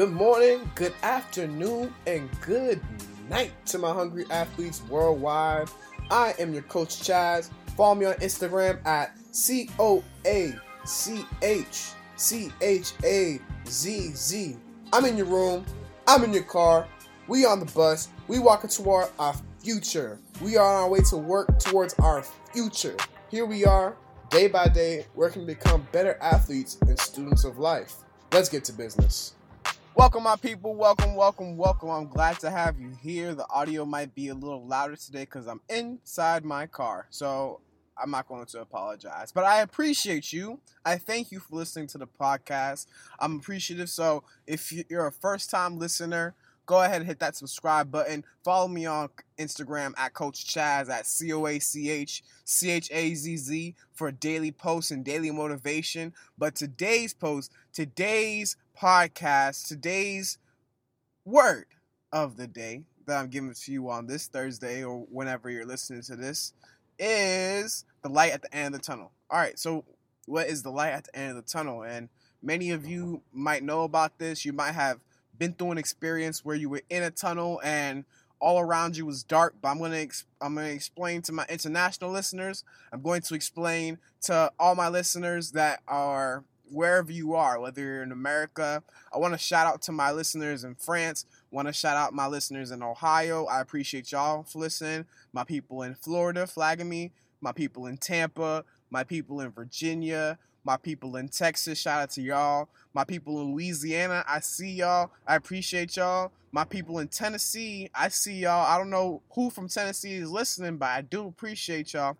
Good morning, good afternoon, and good night to my hungry athletes worldwide. I am your coach Chaz. Follow me on Instagram at C O A C H C H A Z Z. I'm in your room, I'm in your car, we on the bus, we walking toward our future. We are on our way to work towards our future. Here we are, day by day, working to become better athletes and students of life. Let's get to business. Welcome, my people. Welcome, welcome, welcome. I'm glad to have you here. The audio might be a little louder today because I'm inside my car. So I'm not going to apologize. But I appreciate you. I thank you for listening to the podcast. I'm appreciative. So if you're a first time listener, go ahead and hit that subscribe button. Follow me on Instagram at Coach Chaz at C O A C H C H A Z Z for daily posts and daily motivation. But today's post, today's podcast, today's word of the day that I'm giving to you on this Thursday or whenever you're listening to this is the light at the end of the tunnel. All right, so what is the light at the end of the tunnel? And many of you might know about this. You might have been through an experience where you were in a tunnel and all around you was dark. But I'm gonna ex- I'm gonna explain to my international listeners. I'm going to explain to all my listeners that are wherever you are, whether you're in America. I want to shout out to my listeners in France. Want to shout out my listeners in Ohio. I appreciate y'all for listening. My people in Florida flagging me. My people in Tampa. My people in Virginia. My people in Texas. Shout out to y'all. My people in Louisiana. I see y'all. I appreciate y'all. My people in Tennessee. I see y'all. I don't know who from Tennessee is listening, but I do appreciate y'all.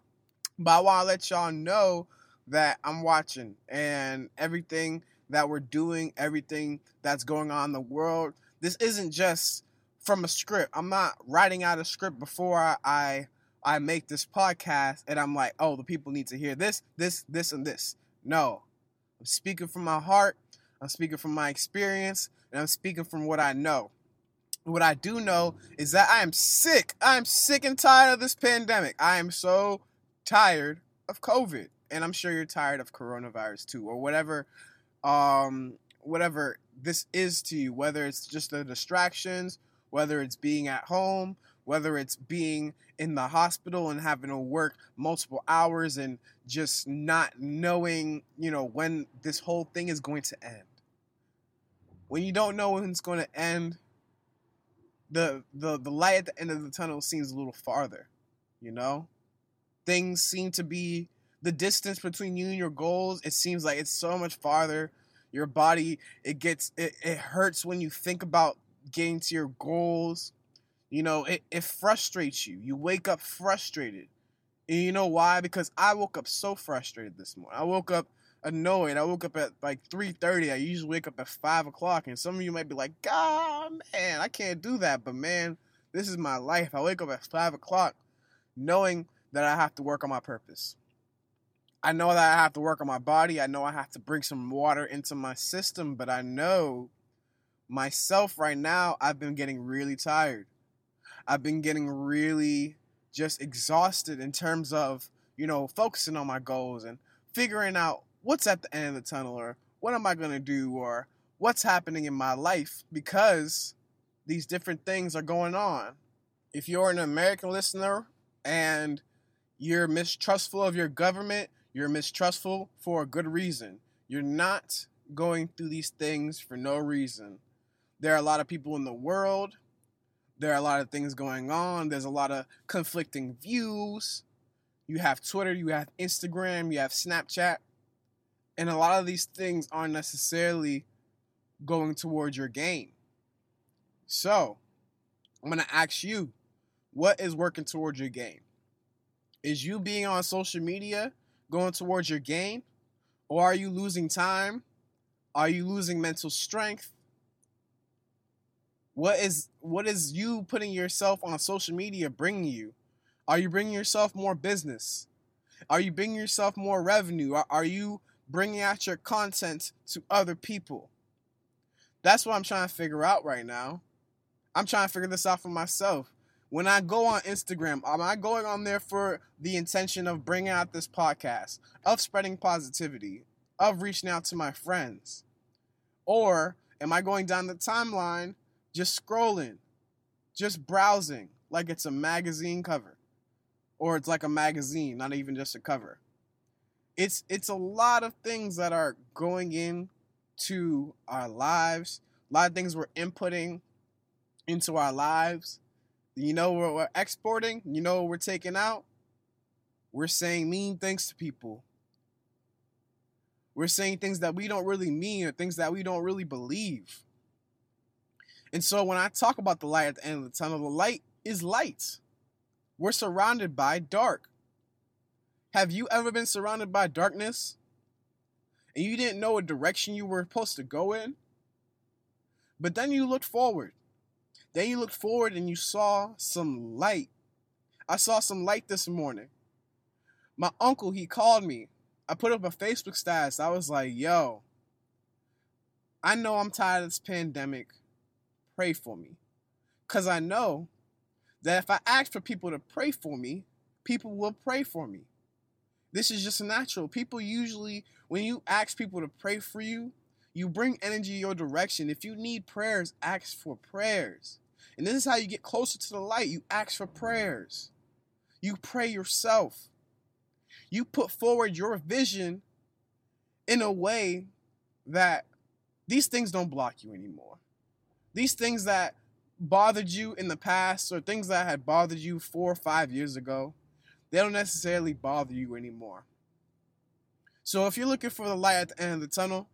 But I want to let y'all know that I'm watching and everything that we're doing, everything that's going on in the world. This isn't just from a script. I'm not writing out a script before I, I I make this podcast and I'm like, oh, the people need to hear this, this, this, and this. No. I'm speaking from my heart. I'm speaking from my experience, and I'm speaking from what I know. What I do know is that I am sick. I'm sick and tired of this pandemic. I am so tired of COVID and I'm sure you're tired of coronavirus too, or whatever, um, whatever this is to you. Whether it's just the distractions, whether it's being at home, whether it's being in the hospital and having to work multiple hours and just not knowing, you know, when this whole thing is going to end. When you don't know when it's going to end, the the the light at the end of the tunnel seems a little farther, you know? Things seem to be the distance between you and your goals, it seems like it's so much farther. Your body, it gets, it, it hurts when you think about getting to your goals. You know, it, it frustrates you. You wake up frustrated. And you know why? Because I woke up so frustrated this morning. I woke up annoyed. I woke up at like 3.30. I usually wake up at 5 o'clock. And some of you might be like, God, man, I can't do that. But man, this is my life. I wake up at 5 o'clock knowing that I have to work on my purpose. I know that I have to work on my body. I know I have to bring some water into my system, but I know myself right now, I've been getting really tired. I've been getting really just exhausted in terms of, you know, focusing on my goals and figuring out what's at the end of the tunnel or what am I going to do or what's happening in my life because these different things are going on. If you're an American listener and you're mistrustful of your government, you're mistrustful for a good reason. You're not going through these things for no reason. There are a lot of people in the world. There are a lot of things going on. There's a lot of conflicting views. You have Twitter, you have Instagram, you have Snapchat. And a lot of these things aren't necessarily going towards your game. So, I'm going to ask you what is working towards your game? Is you being on social media going towards your game? Or are you losing time? Are you losing mental strength? What is what is you putting yourself on social media bringing you? Are you bringing yourself more business? Are you bringing yourself more revenue? Are you bringing out your content to other people? That's what I'm trying to figure out right now. I'm trying to figure this out for myself when I go on Instagram, am I going on there for the intention of bringing out this podcast, of spreading positivity, of reaching out to my friends? Or Am I going down the timeline just scrolling, just browsing like it's a magazine cover? Or it's like a magazine, not even just a cover. It's it's a lot of things that are going in to our lives. A lot of things we're inputting into our lives. You know what we're exporting? You know what we're taking out? We're saying mean things to people. We're saying things that we don't really mean or things that we don't really believe. And so when I talk about the light at the end of the tunnel, the light is light. We're surrounded by dark. Have you ever been surrounded by darkness and you didn't know what direction you were supposed to go in? But then you looked forward. Then you looked forward and you saw some light. I saw some light this morning. My uncle, he called me. I put up a Facebook status. I was like, yo, I know I'm tired of this pandemic. Pray for me. Because I know that if I ask for people to pray for me, people will pray for me. This is just natural. People usually, when you ask people to pray for you, you bring energy your direction. If you need prayers, ask for prayers. And this is how you get closer to the light. You ask for prayers. You pray yourself. You put forward your vision in a way that these things don't block you anymore. These things that bothered you in the past or things that had bothered you four or five years ago, they don't necessarily bother you anymore. So if you're looking for the light at the end of the tunnel,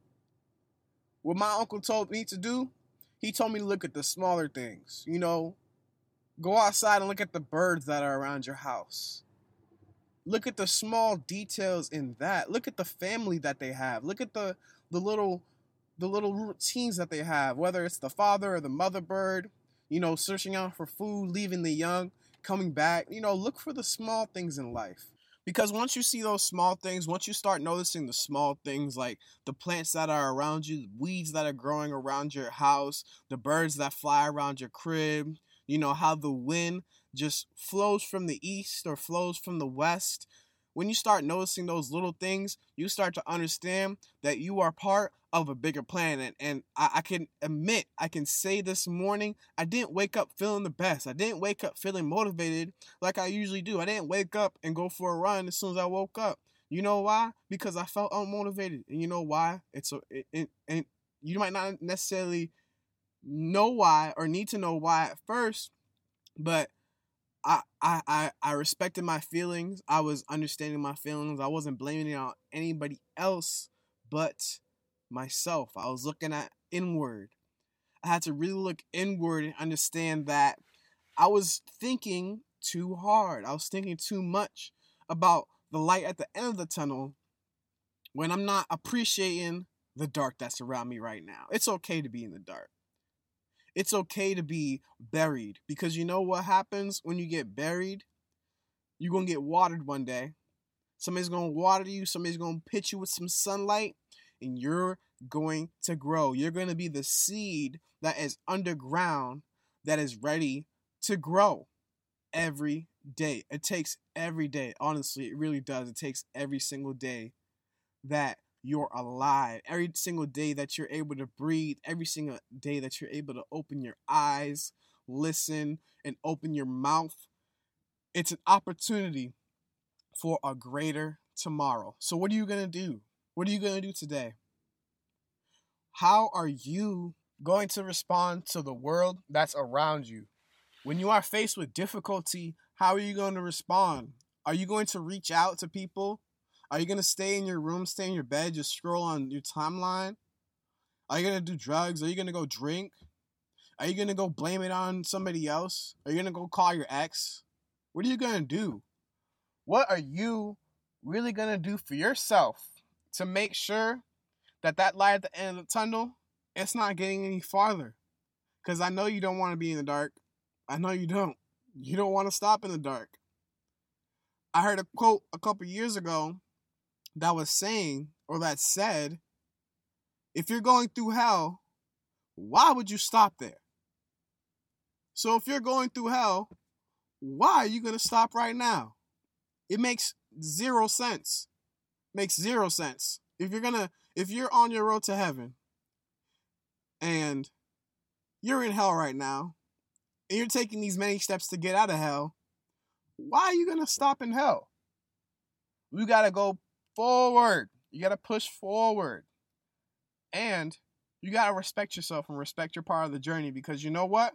what my uncle told me to do, he told me to look at the smaller things. You know, go outside and look at the birds that are around your house. Look at the small details in that. Look at the family that they have. Look at the the little the little routines that they have, whether it's the father or the mother bird, you know, searching out for food, leaving the young, coming back. You know, look for the small things in life. Because once you see those small things, once you start noticing the small things like the plants that are around you, weeds that are growing around your house, the birds that fly around your crib, you know, how the wind just flows from the east or flows from the west. When you start noticing those little things, you start to understand that you are part of a bigger plan. And I, I, can admit, I can say this morning, I didn't wake up feeling the best. I didn't wake up feeling motivated like I usually do. I didn't wake up and go for a run as soon as I woke up. You know why? Because I felt unmotivated. And you know why? It's a, it, and you might not necessarily know why or need to know why at first, but I, I, I respected my feelings. I was understanding my feelings. I wasn't blaming it on anybody else but myself. I was looking at inward. I had to really look inward and understand that I was thinking too hard. I was thinking too much about the light at the end of the tunnel when I'm not appreciating the dark that's around me right now. It's okay to be in the dark. It's okay to be buried because you know what happens when you get buried? You're going to get watered one day. Somebody's going to water you, somebody's going to pitch you with some sunlight, and you're going to grow. You're going to be the seed that is underground that is ready to grow every day. It takes every day. Honestly, it really does. It takes every single day that you're alive. Every single day that you're able to breathe, every single day that you're able to open your eyes, listen, and open your mouth. It's an opportunity for a greater tomorrow. So, what are you going to do? What are you going to do today? How are you going to respond to the world that's around you? When you are faced with difficulty, how are you going to respond? Are you going to reach out to people? Are you going to stay in your room, stay in your bed, just scroll on your timeline? Are you going to do drugs? Are you going to go drink? Are you going to go blame it on somebody else? Are you going to go call your ex? What are you going to do? What are you really going to do for yourself to make sure that that light at the end of the tunnel, it's not getting any farther. Because I know you don't want to be in the dark. I know you don't. You don't want to stop in the dark. I heard a quote a couple years ago that was saying, or that said, if you're going through hell, why would you stop there? So if you're going through hell, why are you going to stop right now? It makes zero sense makes zero sense. If you're gonna, if you're on your road to heaven, and you're in hell right now, and you're taking these many steps to get out of hell, why are you to stop in hell? You got to go forward. You got to push forward. And you got to respect yourself and respect your part of the journey because you know what?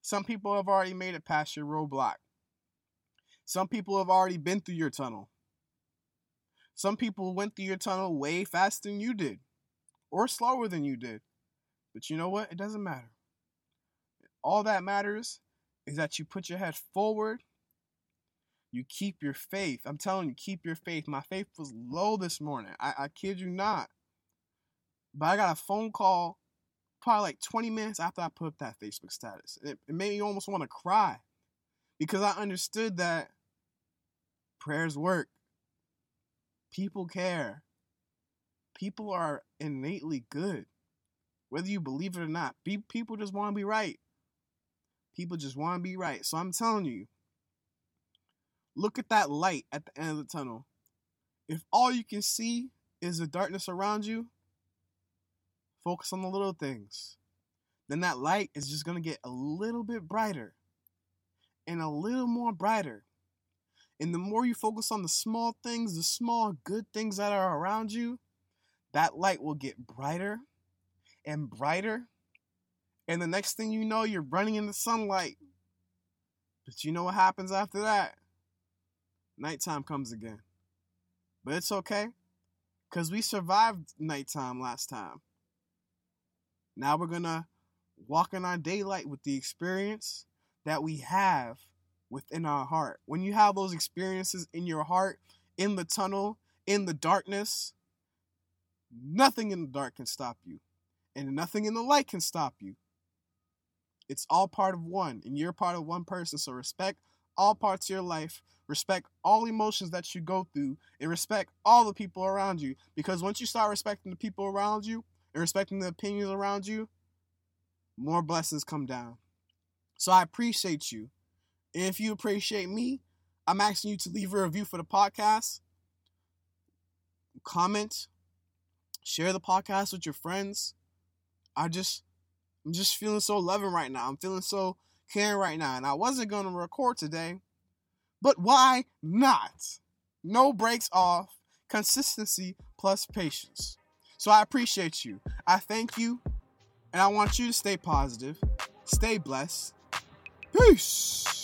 Some people have already made it past your roadblock. Some people have already been through your tunnel. Some people went through your tunnel way faster than you did or slower than you did. But you know what? It doesn't matter. All that matters is that you put your head forward. You keep your faith. I'm telling you, keep your faith. My faith was low this morning. I, I kid you not. But I got a phone call probably like 20 minutes after I put up that Facebook status. It, it made me almost want to cry because I understood that prayers work. People care. People are innately good. Whether you believe it or not, people just want to be right. People just want to be right. So I'm telling you, look at that light at the end of the tunnel. If all you can see is the darkness around you, focus on the little things. Then that light is just going to get a little bit brighter and a little more brighter. And the more you focus on the small things, the small good things that are around you, that light will get brighter and brighter. And the next thing you know, you're running in the sunlight. But you know what happens after that? Nighttime comes again. But it's okay, because we survived nighttime last time. Now we're going to walk in our daylight with the experience that we have within our heart. When you have those experiences in your heart, in the tunnel, in the darkness, nothing in the dark can stop you, and nothing in the light can stop you. It's all part of one, and you're part of one person. So respect all parts of your life, respect all emotions that you go through, and respect all the people around you. Because once you start respecting the people around you and respecting the opinions around you, more blessings come down. So I appreciate you. If you appreciate me, I'm asking you to leave a review for the podcast, comment, share the podcast with your friends. I just I'm just feeling so loving right now. I'm feeling so caring right now. And I wasn't gonna record today, but why not? No breaks off, consistency plus patience. So I appreciate you. I thank you, and I want you to stay positive, stay blessed, Peace.